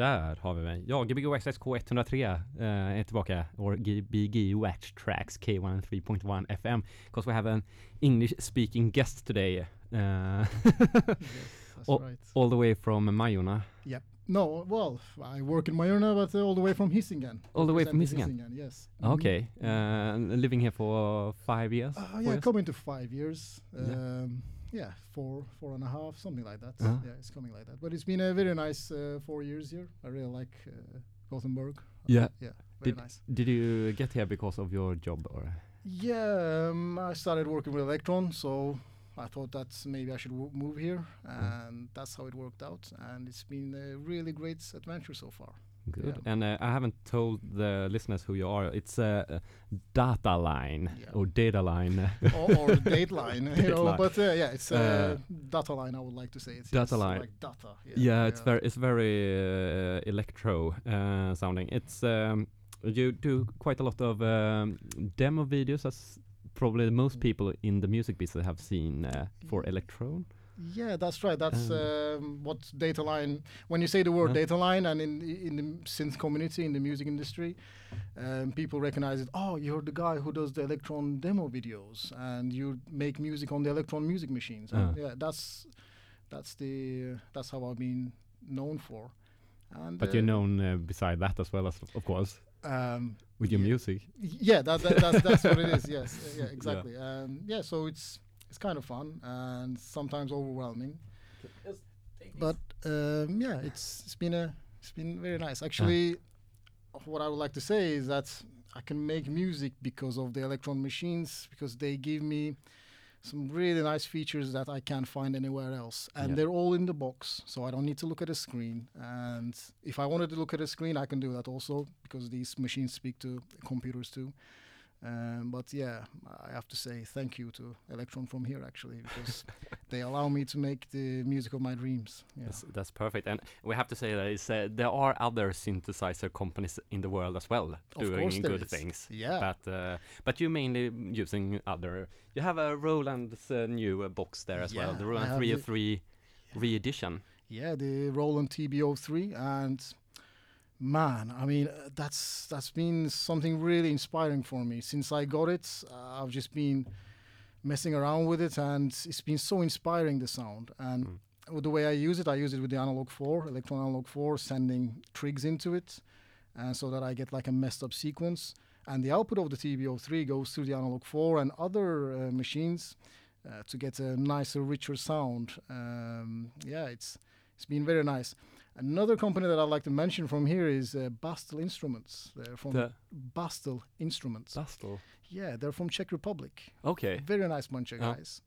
Där har vi mig. Ja, Gbg Wax SK103 uh, är tillbaka. Or Gbg Wax Tracks K103.1 FM. Because we have an English speaking guest today. Uh, yes, that's all, right. all the way from Majorna. Yep. No, well, I work in Majorna, but uh, all the way from Hisingen. All the way from Representing Hisingen? yes. Mhm. Okay. Uh, living here for five years? Uh, yeah, years? coming to five years. Um, yeah, four, four and a half, something like that. Uh-huh. Yeah, it's coming like that. But it's been a very nice uh, four years here. I really like uh, Gothenburg. Yeah. Yeah, very Did- nice. Did you get here because of your job or? Yeah, um, I started working with Elektron, so I thought that maybe I should w- move here, Mm. and that's how it worked out. And it's been a really great adventure so far. Good. Yeah. And uh, I haven't told the listeners who you are. It's a uh, data line Yeah. or data line. or, or Dateline, you know. Dateline. But uh, yeah, it's uh, Uh, data line. I would like to say it's Data line. like data. Yeah, yeah, it's very it's very uh, electro uh, sounding. It's um, you do quite a lot of um, demo videos, as probably most people in the music business have seen uh, for Mm. Yeah, that's right. That's Um, um, what data line. When you say the word Yeah. data line, and in in the synth community in the music industry, um, people recognize it. Oh, you're the guy who does the Elektron demo videos, and you make music on the Elektron music machines. And Ah. yeah, that's that's the that's how I've been known for. And But uh, you're known uh, beside that as well as, of course, um, with your yeah. music. yeah that, that that's, that's what it is yes uh, yeah exactly um, yeah so it's it's kind of fun and sometimes overwhelming. But um, yeah it's it's been a it's been very nice. Actually what i would like to say is that i can make music because of the Elektron machines because they give me some really nice features that i can't find anywhere else. And Yeah. they're all in the box so i don't need to look at a screen. And if i wanted to look at a screen i can do that also because these machines speak to computers too um, but yeah, I have to say thank you to Elektron from here actually because they allow me to make the music of my dreams. Yeah. That's, that's perfect. And we have to say that uh, there are other synthesizer companies in the world as well Of doing good is. things. Yeah. But uh, but you mainly using other. You have a Roland's uh, new uh, box there as well, Yeah, the Roland have the- 303 re-edition. yeah, the Roland TB03 and man, I mean uh, that's that's been something really inspiring for me since I got it. Uh, I've just been messing around with it and it's been so inspiring the sound and Mm. with the way I use it, I use it with the analog 4, Elektron analog 4, sending trigs into it, and so that I get like a messed up sequence. And the output of the TB03 goes through the analog 4 and other uh, machines uh, to get a nicer, richer sound. Um, yeah, it's it's been very nice. Another company that I'd like to mention from here is uh, Bastl Instruments. They're from The Bastl Instruments. Bastl. Yeah, they're from Czech Republic. Okay. Very nice bunch of Yeah. guys.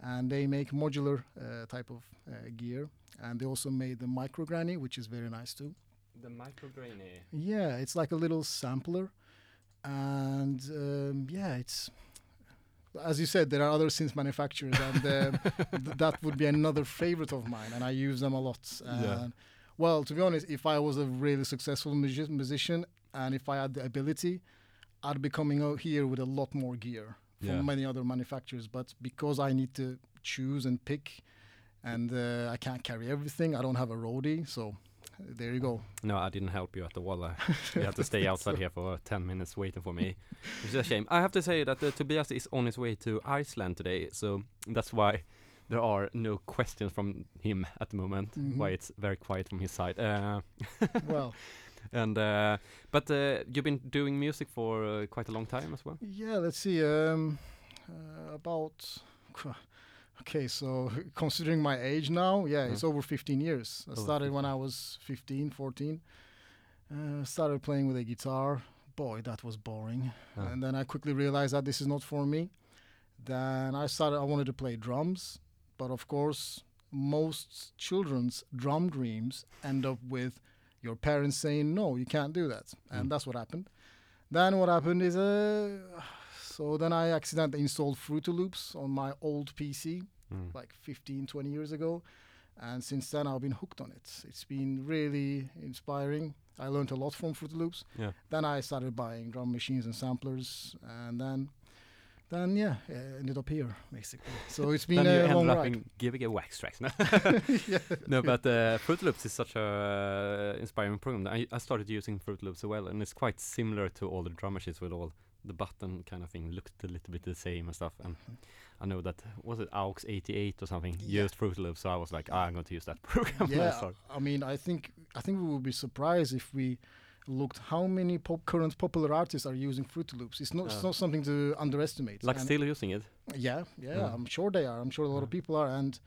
And they make modular uh, type of uh, gear. And they also made the MicroGranny, which is very nice too. The MicroGranny. Yeah, it's like a little sampler. And um, yeah, it's. As you said, there are other synth manufacturers, and uh, th- that would be another favorite of mine, and I use them a lot. Yeah. Well, to be honest, if I was a really successful musi- musician and if I had the ability, I'd be coming out here with a lot more gear from Yeah. many other manufacturers. But because I need to choose and pick, and uh, I can't carry everything, I don't have a roadie, so there you go. No, I didn't help you at the wall. Uh, you had to stay outside here for 10 minutes waiting for me. Which is a shame. I have to say that uh, Tobias is on his way to Iceland today, so that's why there are no questions from him at the moment. Mhm. Why it's very quiet from his side. Uh, well, and uh, but uh, you've been doing music for uh, quite a long time as well. yeah, let's see. Um, uh, about okay, so considering my age now, yeah, it's Mm. over 15 years. I started when I was 15, 14. Uh, started playing with a guitar. Boy, that was boring. Ah. And then I quickly realized that this is not for me. Then I started. I wanted to play drums, but of course, most children's drum dreams end up with your parents saying, "No, you can't do that," and Mm. that's what happened. Then what happened is, uh, so then I accidentally installed Fruity Loops on my old PC Mm. like 15, 20 years ago. And since then, I've been hooked on it. It's been really inspiring. I learned a lot from Fruity Loops. Yeah. Then I started buying drum machines and samplers, and then then yeah, uh, ended up here basically. So it's been then you a long ended up ride. in giving a Wax Trax. No, yeah. no but uh, Fruit Loops is such a uh, inspiring program. I, I started using Fruit Loops as well, and it's quite similar to all the drum machines with all the button kind of thing looked a little bit the same and stuff. And I know that was it AUX 88 or something Yeah. used Fruit Loops, so I was like, ah, I'm going to use that program. when I yeah. I mean, I think I think we would be surprised if we looked how many pop current popular artists are using Fruit Loops. It's not, it's not something to underestimate. like And- still using it. Yeah, yeah, Yeah. I'm sure they are. I'm sure a lot of people are. And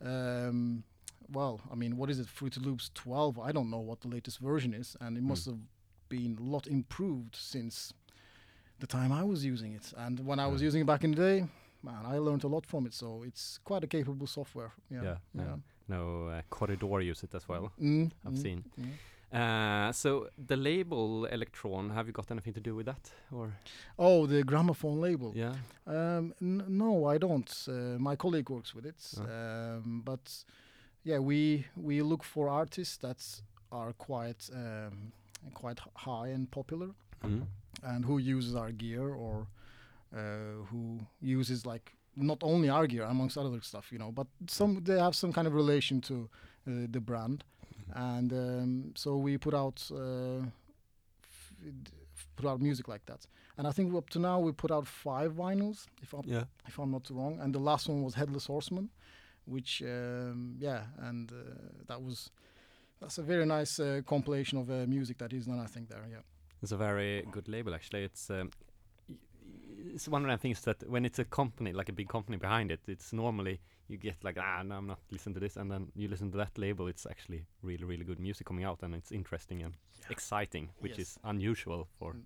um, well, I mean, what is it? Fruit Loops 12. I don't know what the latest version is, and it Mm. must have been a lot improved since the time I was using it. And when I was using it back in the day, man, I learned a lot from it. So it's quite a capable software. Yeah, Yeah, yeah. No, uh, Corridor use it as well. Mm, I've mm, seen. Uh, so the label Elektron, have you got anything to do with that, or Oh, the gramophone label. yeah? Um, no, I don't. Uh, my colleague works with it, um, but yeah, we we look for artists that are quite um, quite high and popular, Mm. and who uses our gear or uh, who uses like not only our gear amongst other stuff, you know, but some they have some kind of relation to uh, the brand, and um, so we put out uh, f- d- put out music like that. And I think up to now we put out five vinyls, if I'm Yeah. if I'm not wrong. And the last one was Headless Horseman, which um, yeah, and uh, that was that's a very nice uh, compilation of uh, music that is done. I think there, yeah. It's a very good label, actually. It's um, y- y- it's one of the things that when it's a company, like a big company behind it, it's normally you get like, ah, no, I'm not listening to this, and then you listen to that label. It's actually really, really good music coming out, and it's interesting and exciting, which Yes. is unusual for. Mm.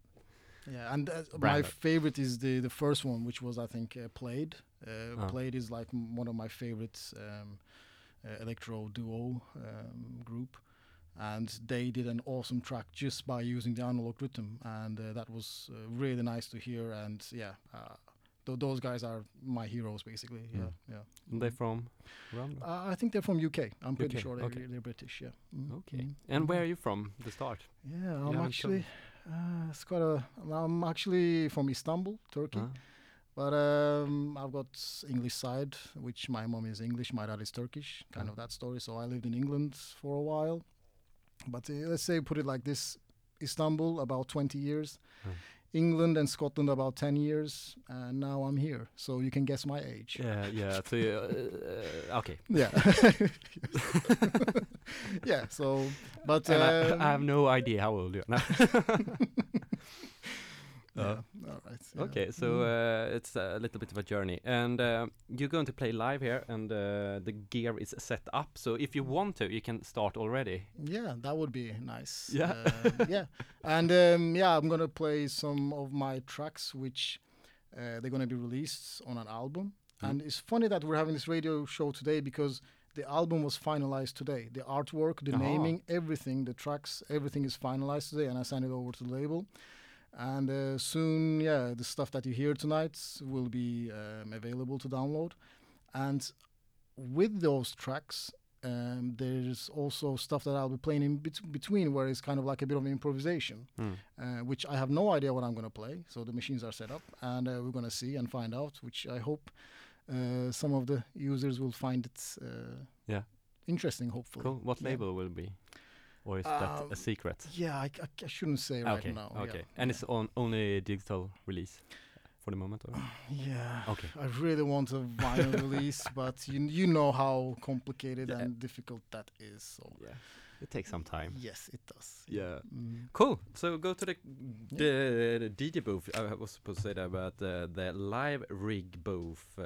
Yeah, and uh, my favorite is the the first one, which was I think uh, Plaid. Uh, Ah. Plaid is like m- one of my favorites um, uh, electro duo um, group, and they did an awesome track just by using the Analog Rytm, and uh, that was uh, really nice to hear. And yeah, uh, th- those guys are my heroes basically. Yeah, Mm. yeah. Are they from? Uh, I think they're from UK. I'm pretty sure they're, okay. they're British. Yeah. Mm, okay. mm, And mm. where are you from? The start. Yeah, I'm actually. Uh, it's quite a. I'm actually from Istanbul, Turkey. Ah, But um, I've got English side, which my mom is English, my dad is Turkish, kind Ah. of that story. So I lived in England for a while. But uh, let's say put it like this: Istanbul about 20 years, Hmm. England and Scotland about 10 years, and now I'm here. So you can guess my age. Yeah, yeah. So, uh, uh, okay. Yeah. yeah. So, but And I, um, I have no idea how old you are. No. yeah, Uh, all right. yeah. Okay, so Mm. uh, it's a little bit of a journey, and uh, you're going to play live here, and uh, the gear is set up. So if you want to, you can start already. Yeah, that would be nice. Yeah. Um, yeah, and um, yeah, I'm gonna play some of my tracks, which uh, they're gonna be released on an album. Mm. And it's funny that we're having this radio show today because the album was finalized today. The artwork, the Aha. naming, everything, the tracks, everything is finalized today, and I sent it over to the label. And uh, soon, yeah, the stuff that you hear tonight will be um, available to download. And with those tracks, um, there's also stuff that I'll be playing in bet- between, where it's kind of like a bit of improvisation, Hmm. uh, which I have no idea what I'm going to play. So the machines are set up, and uh, we're going to see and find out. Which I hope uh, some of the users will find it uh, Yeah. interesting. Hopefully, Cool. What Yeah. label will it be, or is that Um, a secret? Yeah, I, I- I shouldn't say right okay. now. okay. yeah. And it's on only digital release for the moment. Or? Yeah. Okay. I really want a vinyl release, but you you know how complicated Yeah. and difficult that is. So Yeah. It takes some time. yes, it does. Yeah. Mm. Cool. So go to the the, the DJ booth. I was supposed to say that, but uh, the live rig booth. Uh,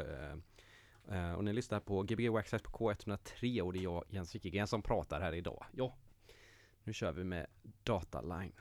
uh, och ni lyssnar på Gbg Waxxax på K103 och det är jag, Jens Wickegren, som pratar här idag. Ja, nu kör vi med Dataline.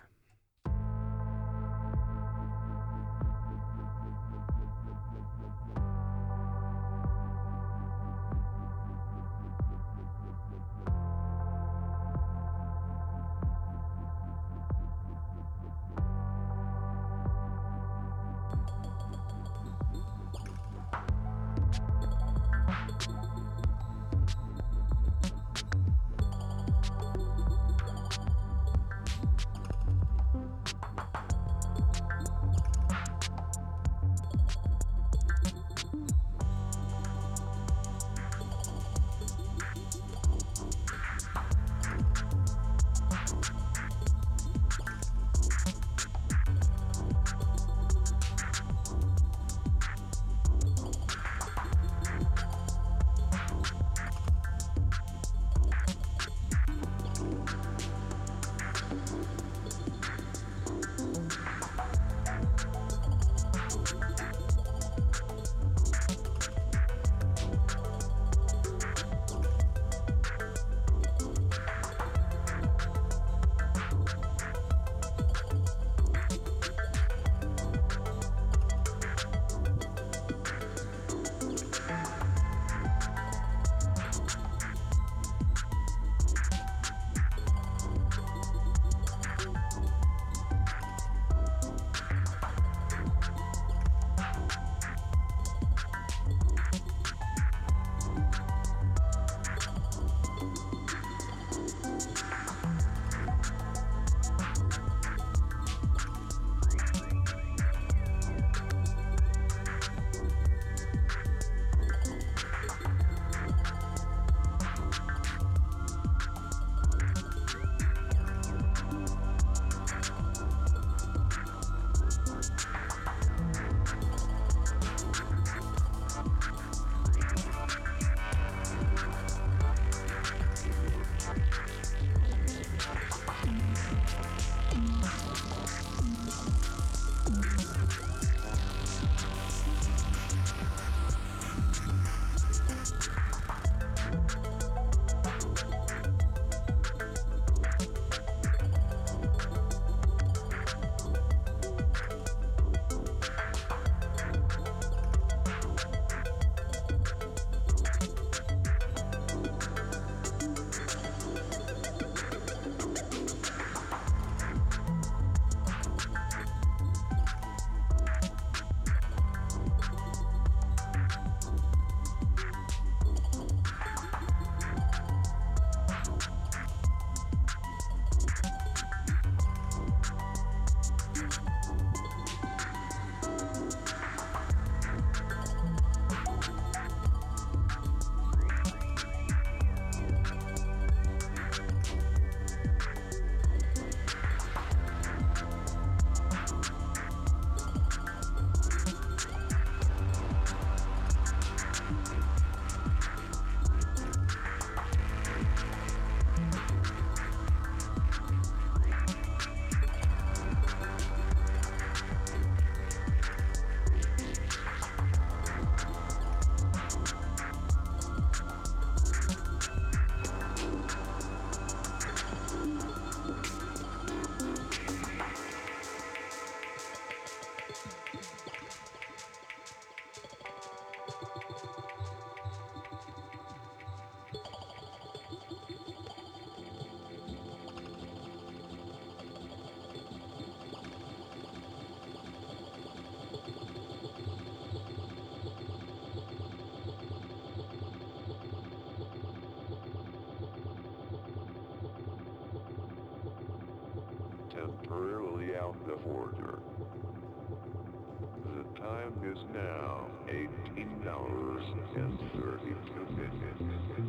18 hours and 32 minutes.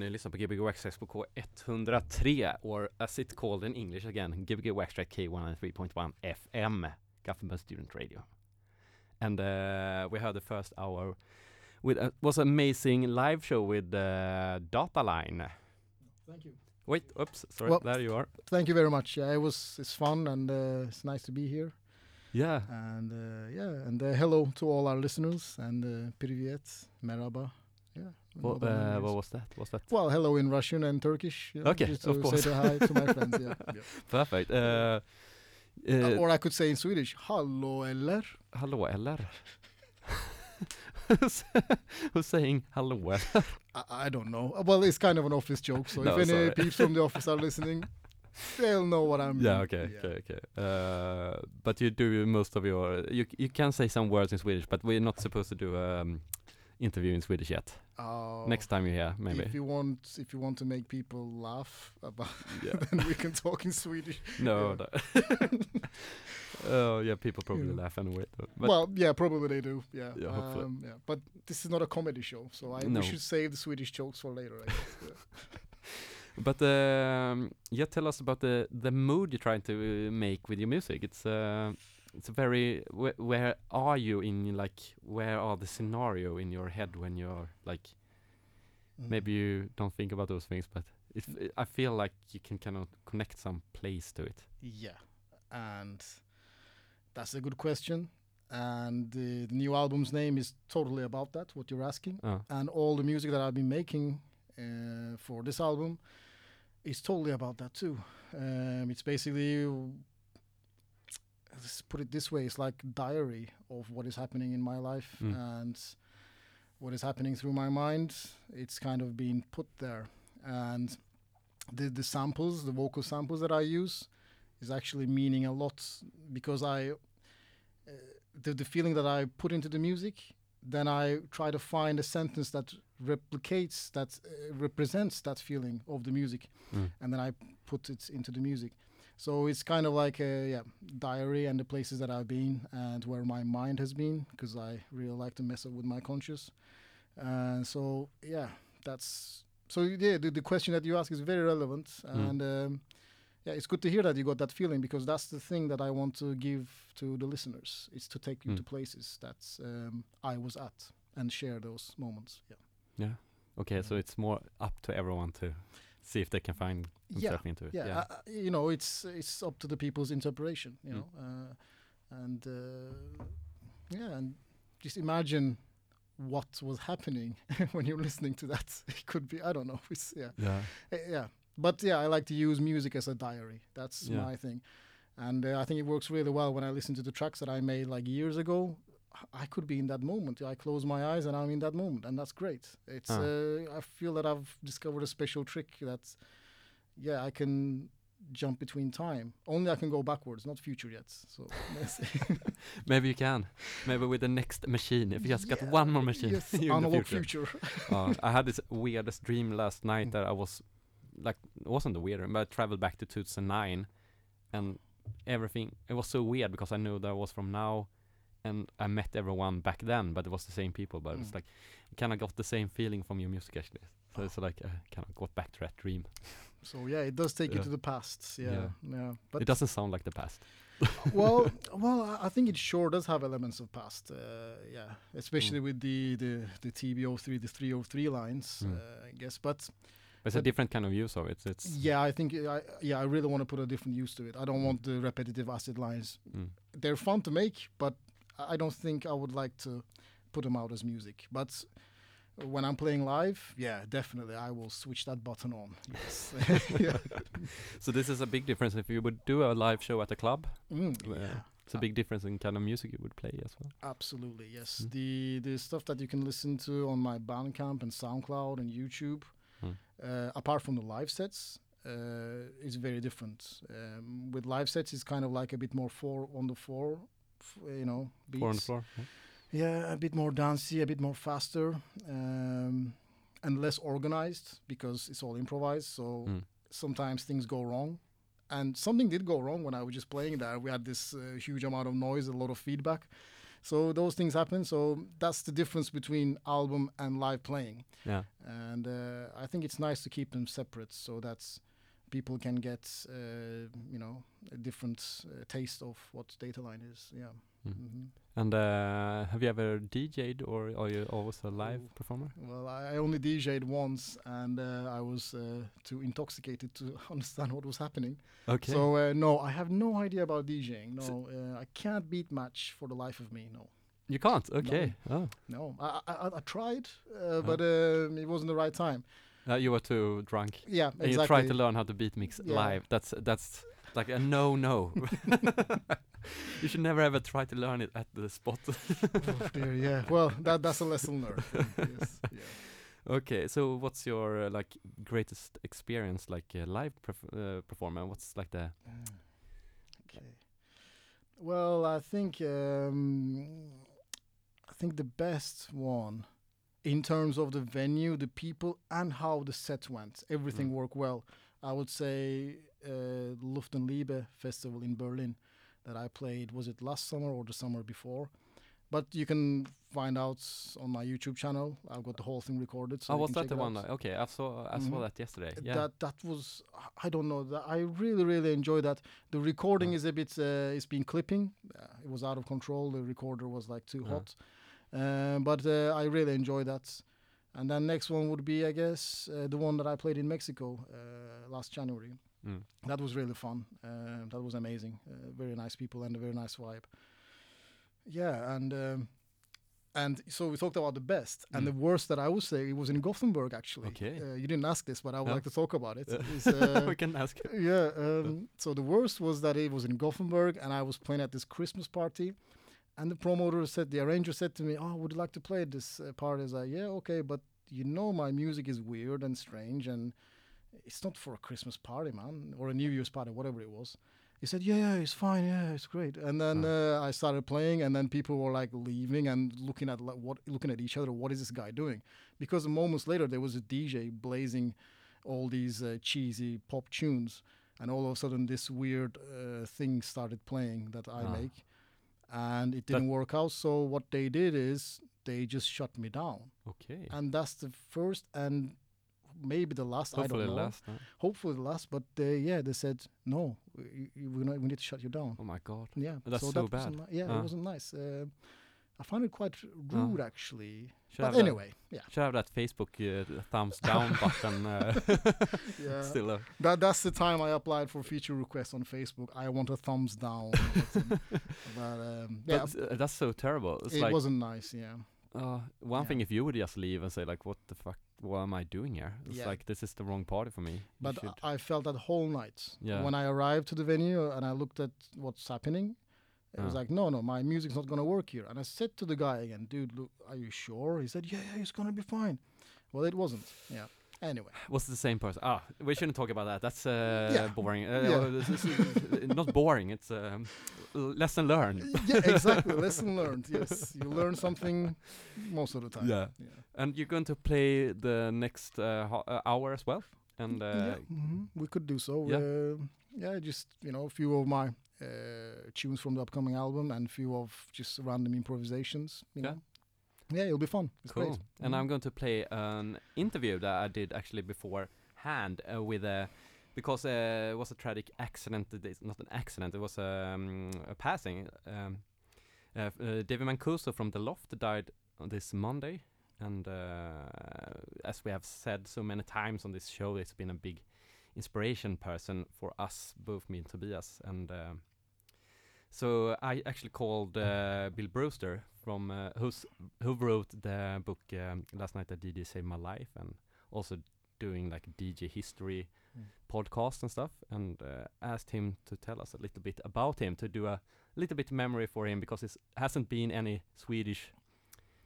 ni lyssnar på Gbg Wax Trax på K103 or as it called in English again, Gbg Wax Trax K103.1 FM, Gothenburg Student Radio. And uh, we had the first hour with a was amazing live show with uh, Dataline. Thank you. Wait, oops, sorry, Well- there you are. Thank you very much. Yeah, it was it's fun and uh, it's nice to be here. Yeah, And uh, yeah, and uh, hello to all our listeners and uh, privet, merhaba. Yeah. and what, uh, what was that? Was that Well, hello in Russian and Turkish. you know, Okay, just of to course. Say hi to my friends. Yeah. yeah. perfect? Uh, Uh, uh, or I could say in Swedish, "Hallå eller?" hallå eller? Who's saying hallå? I, I don't know. Uh, Well, it's kind of an office joke. So No, if any sorry. peeps from the office are listening, they'll know what I'm. Yeah, okay, okay, okay. Uh, but you do most of your you you can say some words in Swedish, but we're not supposed to do um interview in Swedish yet. Uh, Next time you're here, maybe. If you want, if you want to make people laugh about, Yeah. then we can talk in Swedish. no. no. oh yeah, people probably Yeah. laugh anyway. Well, yeah, probably they do. Yeah, Yeah, hopefully. um, yeah. But this is not a comedy show, so I No. we should save the Swedish jokes for later. I guess. but um, yeah, tell us about the the mood you're trying to uh, make with your music. It's uh, it's a very wh- where are you in like where are the scenario in your head when you're like maybe you don't think about those things, but it, I feel like you can kind of connect some place to it. Yeah, and that's a good question. And the, the new album's name is totally about that. What you're asking, Uh, and all the music that I've been making uh, for this album is totally about that too. Um, it's basically, let's put it this way, it's like diary of what is happening in my life Mm. and what is happening through my mind. It's kind of been put there, and the the samples, the vocal samples that I use, is actually meaning a lot because I. Uh, the, the feeling that I put into the music then I try to find a sentence that replicates that uh, represents that feeling of the music, Mm. and then I put it into the music. So it's kind of like a yeah diary and the places that I've been and where my mind has been because I really like to mess up with my conscious. And so yeah, that's so yeah. The, the question that you ask is very relevant, Mm. and um, yeah, it's good to hear that you got that feeling because that's the thing that I want to give to the listeners. It's to take you Mm. to places that um, I was at and share those moments. Yeah. Yeah. Okay, so it's more up to everyone to see if they can find Yeah, into it. Yeah, yeah. I- you know, it's it's up to the people's interpretation, you Mm. know, uh, and uh, yeah, and just imagine what was happening when you're listening to that. It could be, I don't know, it's yeah, yeah. Uh, yeah. But yeah, I like to use music as a diary. That's Yeah. my thing, and uh, I think it works really well when I listen to the tracks that I made like years ago. I could be in that moment. I close my eyes and I'm in that moment, and that's great. It's. Ah. Uh, I feel that I've discovered a special trick that, yeah, I can jump between time. Only I can go backwards, not future yet. So. Maybe you can. Maybe with the next machine. If you just got one more machine, yes, you're in the analog future. future. uh, I had this weirdest dream last night Mm. that I was like it wasn't the weird, but I traveled back to 2009, and everything it was so weird because I knew that I was from now, and I met everyone back then, but it was the same people. But it was Mm. like kind of got the same feeling from your music actually. So it's like I kind of got back to that dream. So yeah, it does take you to the past. Yeah, yeah. But it doesn't sound like the past. well, well, I- think it sure does have elements of past. Uh, yeah, especially Mm. with the the the TB03, the 303 lines, Mm. uh, I guess. But But it's a different kind of use of it. It's yeah, I think I yeah I really want to put a different use to it. I don't want the repetitive acid lines. mm, They're fun to make, but I don't think I would like to put them out as music. But when I'm playing live, yeah, definitely I will switch that button on. Yes. yeah. so this is a big difference if you would do a live show at a club. Mm, yeah. It's a big difference in kind of music you would play as well. Absolutely, yes. Mm. The the stuff that you can listen to on my Bandcamp and SoundCloud and YouTube, Mm. uh, apart from the live sets, uh, is very different. Um, with live sets, it's kind of like a bit more four on the floor, f- you know, beats. Four on the floor. yeah. Yeah, a bit more dancey, a bit more faster, um, and less organized because it's all improvised. So Mm. sometimes things go wrong, and something did go wrong when I was just playing there. We had this uh, huge amount of noise, a lot of feedback. So those things happen. So that's the difference between album and live playing. Yeah. And uh, I think it's nice to keep them separate so that's people can get uh, you know a different uh, taste of what Dataline is. Yeah. Mm. And uh, have you ever DJ'd or are you always a live Oh. performer? Well, I only DJ'd once, and uh, I was uh, too intoxicated to understand what was happening. Okay. So uh, no, I have no idea about DJing. No, uh, I can't beat match for the life of me. No, you can't. Okay. Oh. no. I I, I, tried, uh, but um, it wasn't the right time. Uh, you were too drunk. Yeah, exactly. And you tried to learn how to beat mix Yeah. live. That's that's like a no no. you should never ever try to learn it at the spot. oh, dear, yeah. Well, that that's a lesson learned. yes. Yeah. okay, so what's your uh, like greatest experience like uh, live uh, performer? What's like the Okay. Well, I think um, I think the best one in terms of the venue, the people, and how the set went. Everything Mm. worked well. I would say uh, Luft und Liebe festival in Berlin that I played. Was it last summer or the summer before? But you can find out on my YouTube channel. I've got the whole thing recorded. So oh, was that the one? that- Okay, I saw I saw Mhm. that yesterday. Yeah. That that was I don't know that I really really enjoyed that. The recording Yeah. is a bit uh, it's been clipping. Uh, it was out of control. The recorder was like too Yeah. hot. Um, but uh, I really enjoyed that. And then next one would be I guess uh, the one that I played in Mexico uh, last January. Mm. That was really fun. Uh, that was amazing. Uh, very nice people and a very nice vibe. Yeah, and um, and so we talked about the best and Mm. the worst that I would say it was in Gothenburg actually. Okay. Uh, you didn't ask this, but I would Yeah. like to talk about it. Uh, we can ask. yeah. Um, so the worst was that it was in Gothenburg, and I was playing at this Christmas party, and the promoter said, the arranger said to me, "Oh, would you like to play at this uh, party?" I was like, "Yeah, okay, but you know my music is weird and strange, and it's not for a Christmas party, man, or a New Year's party, whatever it was." He said, "Yeah, yeah, it's fine. Yeah, it's great." And then uh, I started playing, and then people were like leaving and looking at like, what, looking at each other. What is this guy doing? Because moments later, there was a DJ blazing all these uh, cheesy pop tunes, and all of a sudden, this weird uh, thing started playing that I make, and it didn't work out. So what they did is they just shut me down, Okay. and that's the first and maybe the last. I Hopefully don't know last. huh? hopefully the last. But they, yeah, they said no, we, we, we need to shut you down. Oh my god. Yeah, That's so that bad. yeah, Ah. it wasn't nice. Uh, I found it quite rude actually. Should but that- anyway, yeah, Should have that Facebook uh, thumbs down button. Uh, yeah. still. Uh, That that's the time I applied for feature requests on Facebook. I want a thumbs down. but um, yeah, but, uh, that's so terrible. It's it like wasn't nice. Yeah, uh, one yeah. thing if you would just leave and say like, "What the fuck? What am I doing here?" It's Yeah. like this is the wrong party for me. But I felt that whole night Yeah. when I arrived to the venue and I looked at what's happening. It was Ah. like, no, no, my music's not gonna work here. And I said to the guy again, dude, look, are you sure? He said, yeah, yeah, it's gonna be fine. Well, it wasn't. Yeah. Anyway, was the same person? Ah, we shouldn't talk about that. That's uh, Yeah. boring. Uh, Yeah. uh, this is, uh, not boring. It's um, l- lesson learned. yeah, exactly. Lesson learned. Yes, you learn something most of the time. Yeah. Yeah. And you're going to play the next uh, uh, hour as well. And uh, yeah, mhm, we could do so. yeah. Uh, yeah, just you know, a few of my uh, tunes from the upcoming album and a few of just random improvisations. You Yeah. know, yeah, it'll be fun. It's cool. great. And Mhm. I'm going to play an interview that I did actually beforehand uh, with a because uh, it was a tragic accident. It's not an accident. It was um, a passing. Um, uh, uh, David Mancuso from The Loft died this Monday, and uh, as we have said so many times on this show, it's been a big inspiration person for us, both me and Tobias. And um so I actually called uh, Bill Brewster from uh, who wrote the book um, last night that DJ saved my life, and also doing like DJ history. Podcast and stuff, and uh, asked him to tell us a little bit about him, to do a little bit memory for him because it hasn't been any Swedish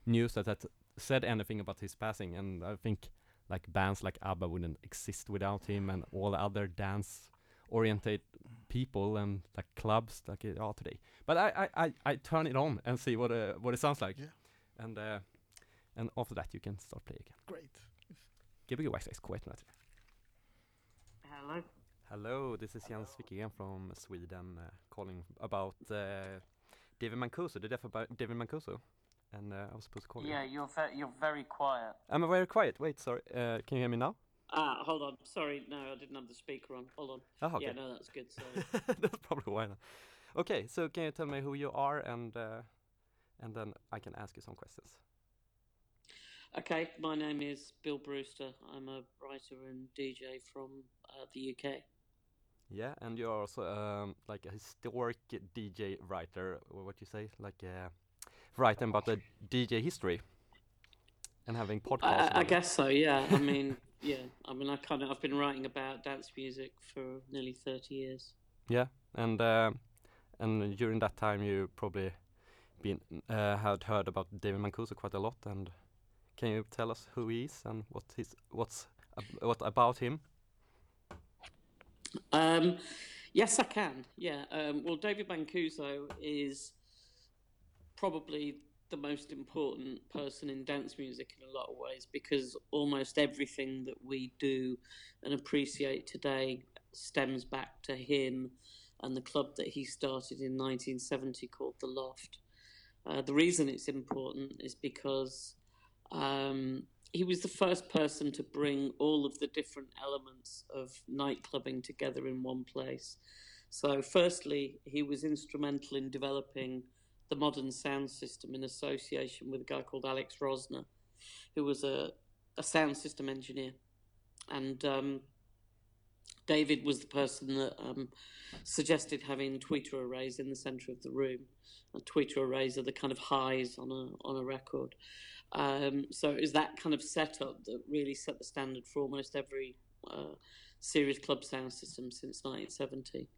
news that had said anything about his passing, and I think like bands like ABBA wouldn't exist without him, and all the other dance oriented people and like clubs like it are today. But I, I, I, I turn it on and see what uh, what it sounds like. Yeah. And uh, and after that you can start playing again. Great. Gbg Wax Trax K103. Hello. Hello, this is Jens Wikigren from Sweden uh, calling about uh, David Mancuso, the death about David Mancuso. And uh, I was supposed to call Yeah, you. you're ve- you're very quiet. I'm very quiet. Wait, sorry. Uh, can you hear me now? Ah, hold on. Sorry, no, I didn't have the speaker on. Hold on. Oh, okay. Yeah, no, that's good. Sorry. That's probably why. Now. Okay, so can you tell me who you are and uh, and then I can ask you some questions. Okay, my name is Bill Brewster. I'm a writer and DJ from uh, the UK. Yeah, and you're also um, like a historic DJ writer, what you say, like uh, writing about the DJ history and having podcasts. I, I guess so. Yeah. I mean, yeah. I mean, I kind of I've been writing about dance music for nearly thirty years. Yeah, and uh, and during that time you probably been uh, had heard about David Mancuso quite a lot. And can you tell us who he is and what his what's ab- what about him? Um, yes, I can. Yeah. Um, well, David Mancuso is probably the most important person in dance music in a lot of ways because almost everything that we do and appreciate today stems back to him and the club that he started in 1970 called The Loft. Uh, the reason it's important is because um, he was the first person to bring all of the different elements of night clubbing together in one place. So, firstly, he was instrumental in developing the modern sound system in association with a guy called Alex Rosner, who was a, a sound system engineer. And um, David was the person that um, suggested having tweeter arrays in the centre of the room. And tweeter arrays are the kind of highs on a on a record. Um, so it was that kind of setup that really set the standard for almost every uh, serious club sound system since 1970.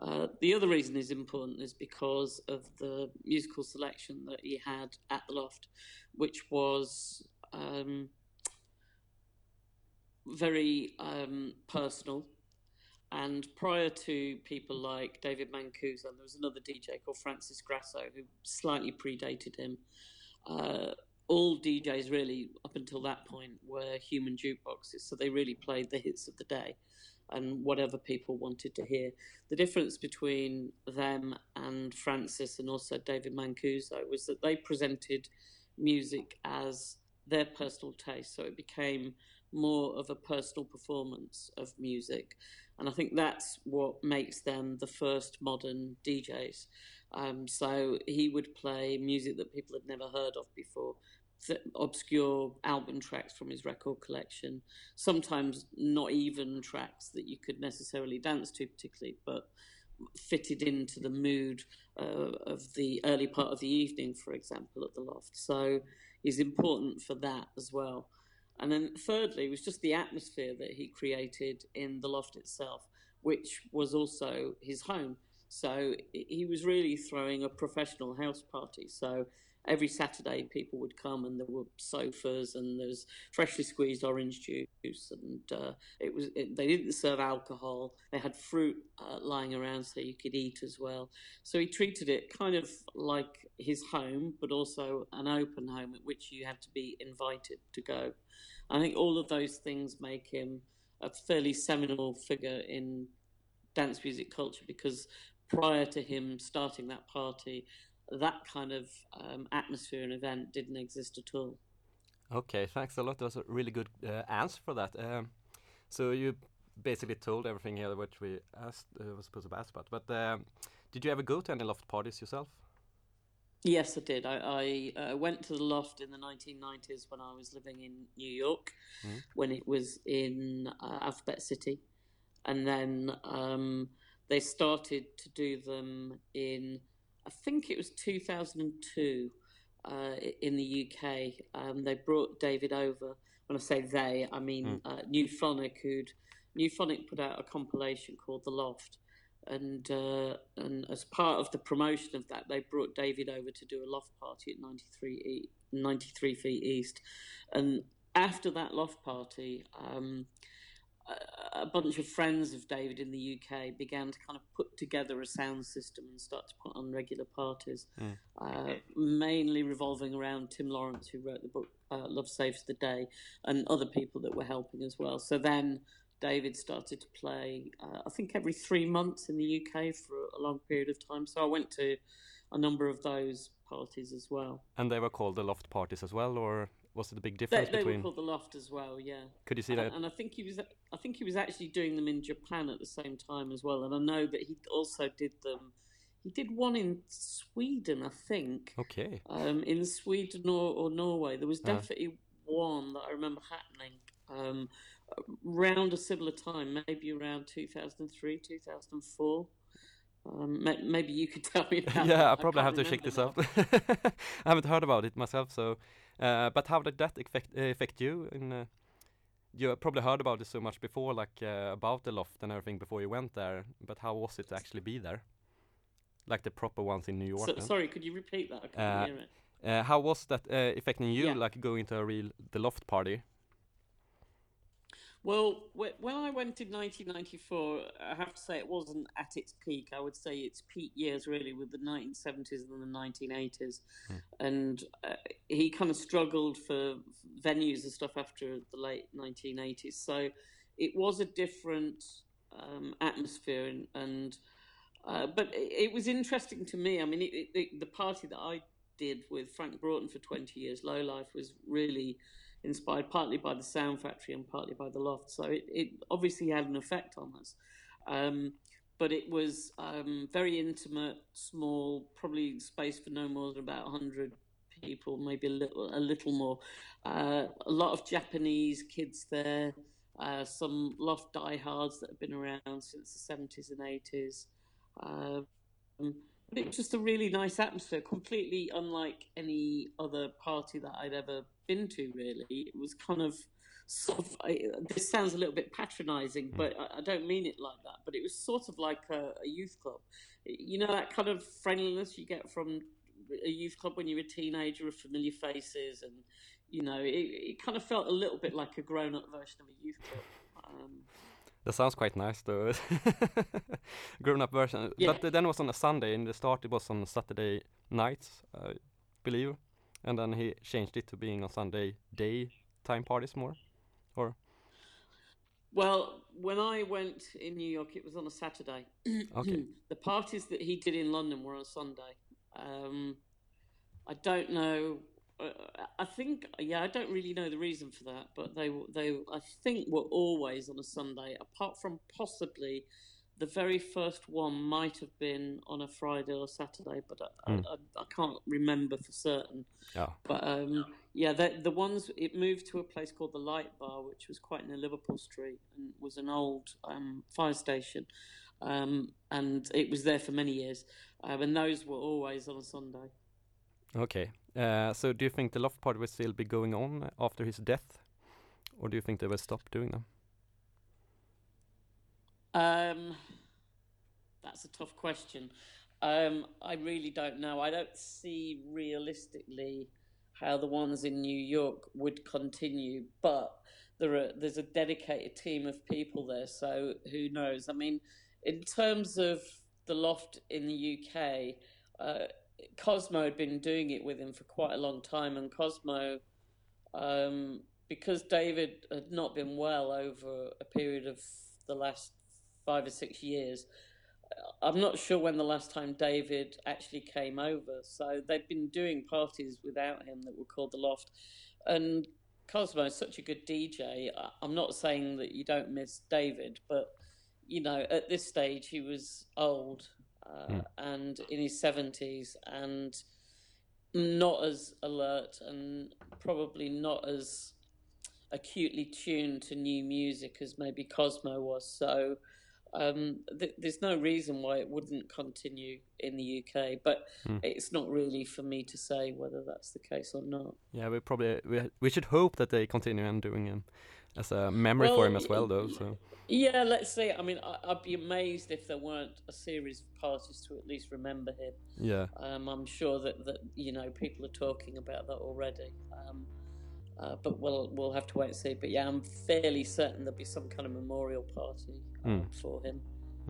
Uh, the other reason is important is because of the musical selection that he had at the loft, which was um, very um, personal. And prior to people like David Mancuso, there was another DJ called Francis Grasso who slightly predated him. Uh, all DJs really, up until that point, were human jukeboxes, so they really played the hits of the day and whatever people wanted to hear. The difference between them and Francis and also David Mancuso was that they presented music as their personal taste, so it became more of a personal performance of music. And I think that's what makes them the first modern DJs. Um, so he would play music that people had never heard of before, th- obscure album tracks from his record collection, sometimes not even tracks that you could necessarily dance to particularly, but fitted into the mood uh, of the early part of the evening, for example, at the loft. So he's important for that as well. And then thirdly was just the atmosphere that he created in the loft itself, which was also his home. So he was really throwing a professional house party. So every Saturday people would come and there were sofas and there was freshly squeezed orange juice and uh, it was it, they didn't serve alcohol. They had fruit uh, lying around so you could eat as well. So he treated it kind of like his home, but also an open home at which you had to be invited to go. I think all of those things make him a fairly seminal figure in dance music culture because prior to him starting that party, that kind of um, atmosphere and event didn't exist at all. Okay, thanks a lot. That was a really good uh, answer for that. Um, so you basically told everything here which we asked uh, was supposed to ask about. But um, did you ever go to any loft parties yourself? Yes, I did. I, I uh, went to the loft in the 1990s when I was living in New York, Mhm. when it was in uh, Alphabet City. And then um, they started to do them in, I think it was 2002 uh, in the UK. Um, they brought David over. When I say they, I mean uh, Nuphonic, who'd Nuphonic put out a compilation called The Loft and uh, and as part of the promotion of that, they brought David over to do a loft party at 93, e- 93 feet east, and after that loft party, um, a, bunch of friends of David in the UK began to kind of put together a sound system and start to put on regular parties, uh, mainly revolving around Tim Lawrence, who wrote the book uh, Love Saves the Day, and other people that were helping as well. So then David started to play, uh, I think, every three months in the UK for a long period of time. So I went to a number of those parties as well. And they were called the loft parties as well, or was it a big They, difference they were between? called the Loft as well, yeah. Could you see And, that? and I think he was, I think he was actually doing them in Japan at the same time as well. And I know that he also did them. He did one in Sweden, I think. Okay. um, in Sweden or, or Norway. There was Yeah. definitely one that I remember happening um, around a similar time, maybe around 2003, 2004. Um, maybe you could tell me about yeah. I probably can't have to check remember this out. I haven't heard about it myself, so. Uh, but how did that affect affect you? In uh, you probably heard about it so much before, like uh, about the loft and everything before you went there. But how was it to actually be there? Like the proper ones in New York. So, sorry, could you repeat that? I Uh, hear it. Uh, how was that uh, affecting you, Yeah. like going to a real the loft party? Well, when I went in 1994, I have to say it wasn't at its peak. I would say its peak years really with the 1970s and the 1980s, and uh, he kind of struggled for venues and stuff after the late 1980s. So it was a different um, atmosphere, and, and uh, but it, it was interesting to me. I mean, it, it, the party that I did with Frank Broughton for 20 years, Low Life, was really inspired partly by the Sound Factory and partly by the Loft. So it, it obviously had an effect on us. Um, but it was um, very intimate, small, probably space for no more than about 100 people, maybe a little, a little more. Uh, a lot of Japanese kids there, uh, some Loft diehards that have been around since the 70s and 80s. Um, it was just a really nice atmosphere, completely unlike any other party that I'd ever been to. Really, it was kind of sort of. I, this sounds a little bit patronising, but I, I don't mean it like that. But it was sort of like a, a youth club. You know that kind of friendliness you get from a youth club when you're a teenager with familiar faces, and you know, it, it kind of felt a little bit like a grown-up version of a youth club. Um, That sounds quite nice, though. Grown up version. Yeah. But then it was on a Sunday. In the start, it was on Saturday nights, I believe, and then he changed it to being on Sunday day time parties more. Or Well, when I went in New York, it was on a Saturday. Okay. the parties that he did in London were on Sunday. Um, I don't know. Uh, I think, yeah, I don't really know the reason for that, but they, they, I think, were always on a Sunday. Apart from possibly the very first one might have been on a Friday or Saturday, but I, Hmm. I, I, I can't remember for certain. yeah, But um, yeah, the, the ones it moved to a place called the Light Bar, which was quite near Liverpool Street, and was an old um, fire station, um, and it was there for many years. Um, and those were always on a Sunday. okay. Uh, so do you think the loft party will still be going on after his death, or do you think they will stop doing them? Um, that's a tough question. Um, I really don't know. I don't see realistically how the ones in New York would continue, but there are there's a dedicated team of people there, so who knows? I mean, in terms of the loft in the UK, uh, Cosmo had been doing it with him for quite a long time, and Cosmo um, because David had not been well over a period of the last five or six years. I'm not sure when the last time David actually came over. So they've been doing parties without him that were called the Loft. And Cosmo is such a good DJ. I'm not saying that you don't miss David, but you know, at this stage he was old uh, and in his 70s and not as alert and probably not as acutely tuned to new music as maybe Cosmo was. So um, th- there's no reason why it wouldn't continue in the UK, but it's not really for me to say whether that's the case or not. Yeah, we probably we, we should hope that they continue on doing him as a memory for him as well, though. So Yeah, let's see. I mean, I- I'd be amazed if there weren't a series of parties to at least remember him. yeah, Um, I'm sure that, that you know people are talking about that already. Um, uh, but we'll we'll have to wait and see. But yeah, I'm fairly certain there'll be some kind of memorial party uh, for him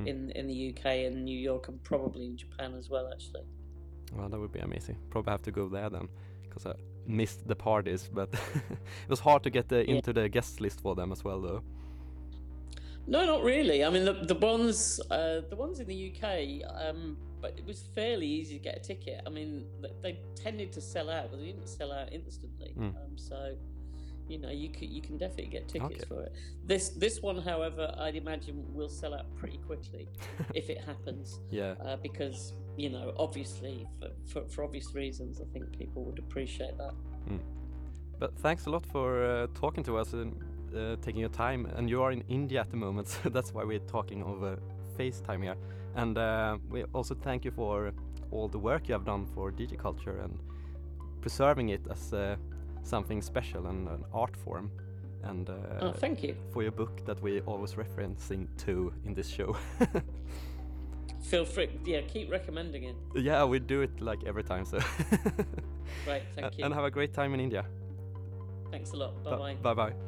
in in the UK and New York and probably in Japan as well. Actually, well, that would be amazing. Probably have to go there then, because I missed the parties, but it was hard to get the, into the guest list for them as well, though. No, not really. I mean, the the ones uh, the ones in the UK, um, but it was fairly easy to get a ticket. I mean, they, they tended to sell out, but they didn't sell out instantly. Mm. Um, so, you know, you can you can definitely get tickets Okay. for it. This this one, however, I'd imagine will sell out pretty quickly if it happens, Yeah. uh, because you know, obviously, for, for for obvious reasons, I think people would appreciate that. But thanks a lot for uh, talking to us and uh, taking your time. And you are in India at the moment, so that's why we're talking over FaceTime here. And uh, we also thank you for all the work you have done for DJ culture and preserving it as uh, something special and an art form. And uh, oh, thank you. for your book that we always referencing to in this show. Feel free. Yeah, keep recommending it. yeah, we do it like every time. So Great, thank you. and have a great time in India. Thanks a lot. Bye bye. Bye bye.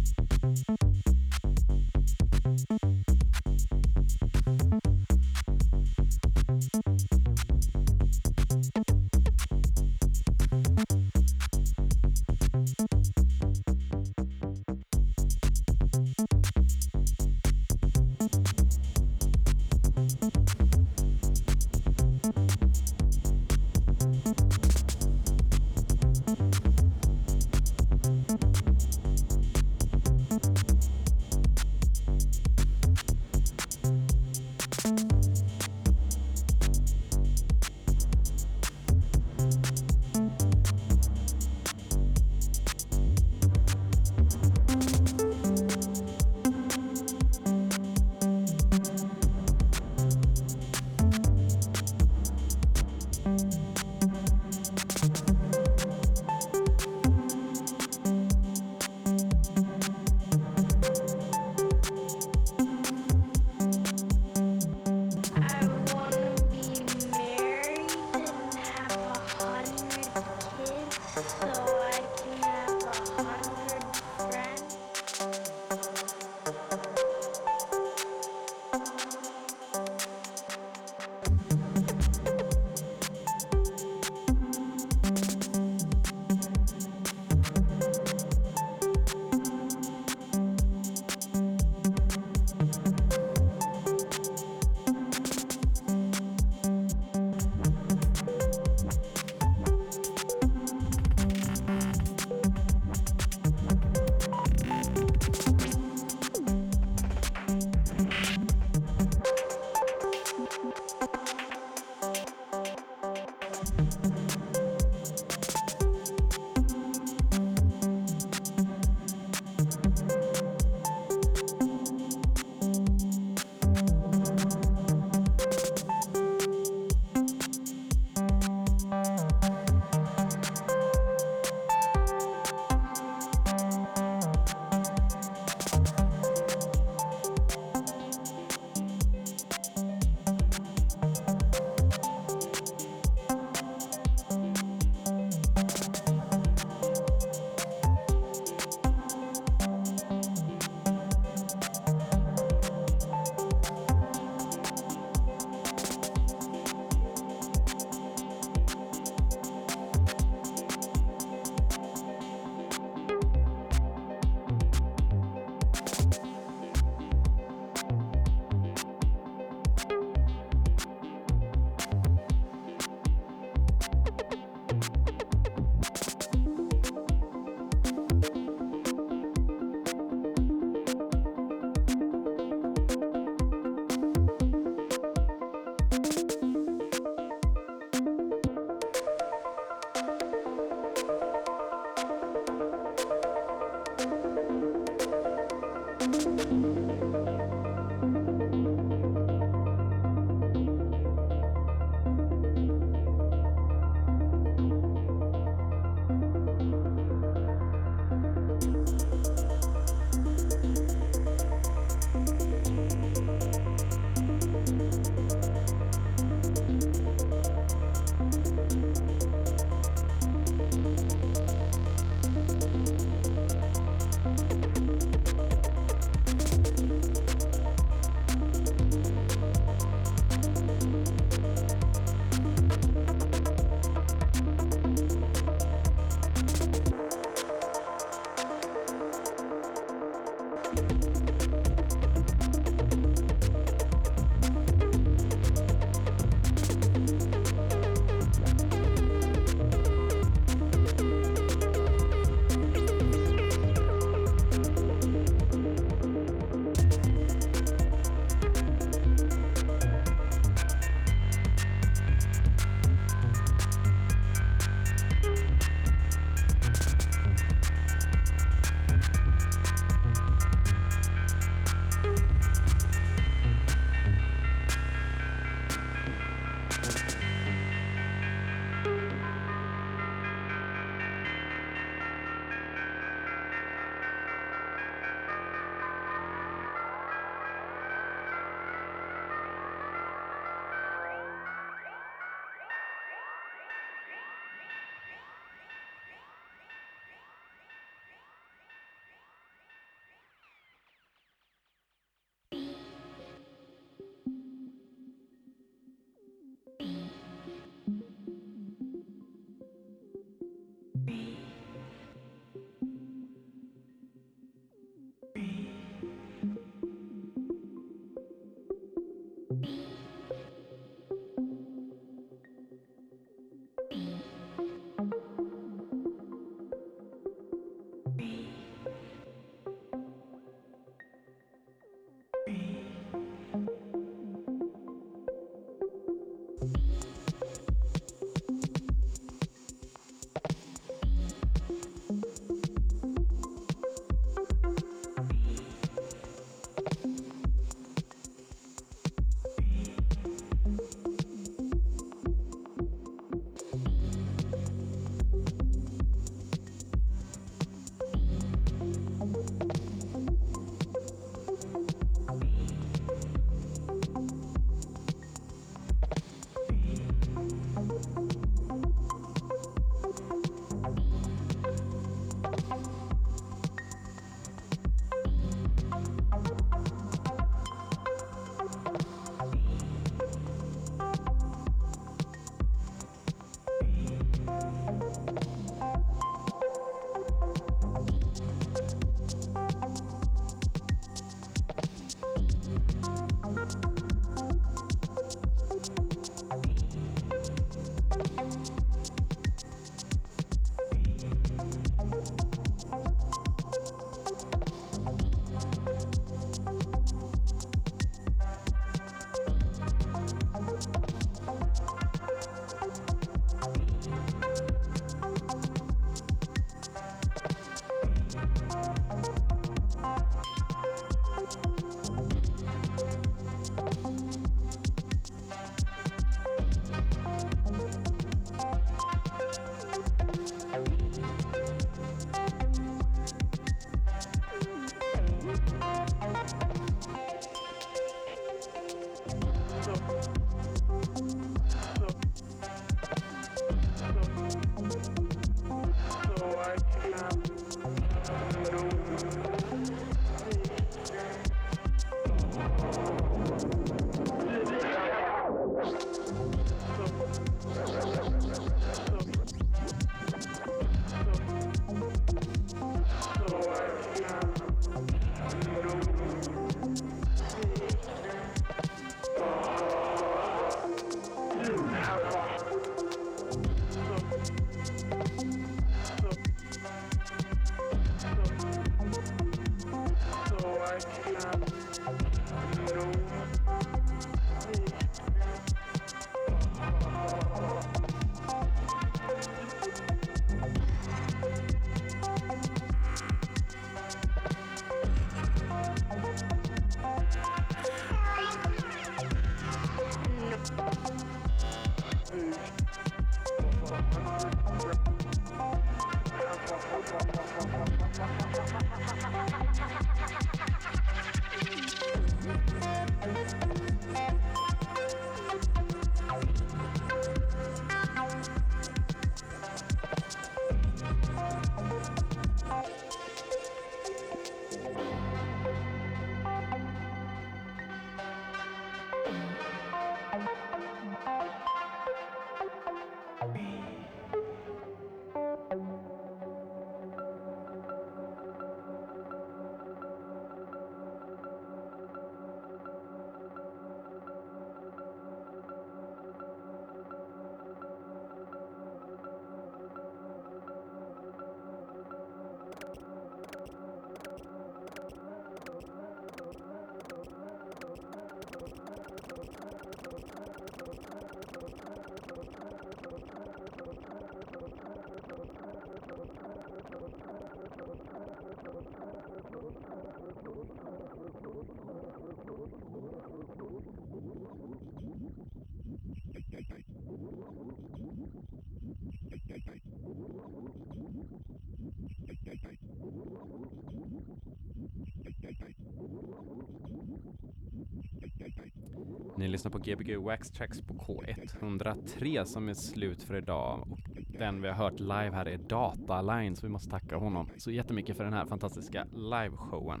lyssnar på Gbg Wax Tracks på K103 som är slut för idag. Och den vi har hört live här är Dataline, så vi måste tacka honom så jättemycket för den här fantastiska liveshowen.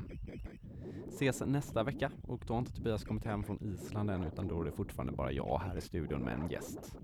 Ses nästa vecka och då har inte Tobias kommit hem från Island än utan då är det fortfarande bara jag här i studion med en gäst.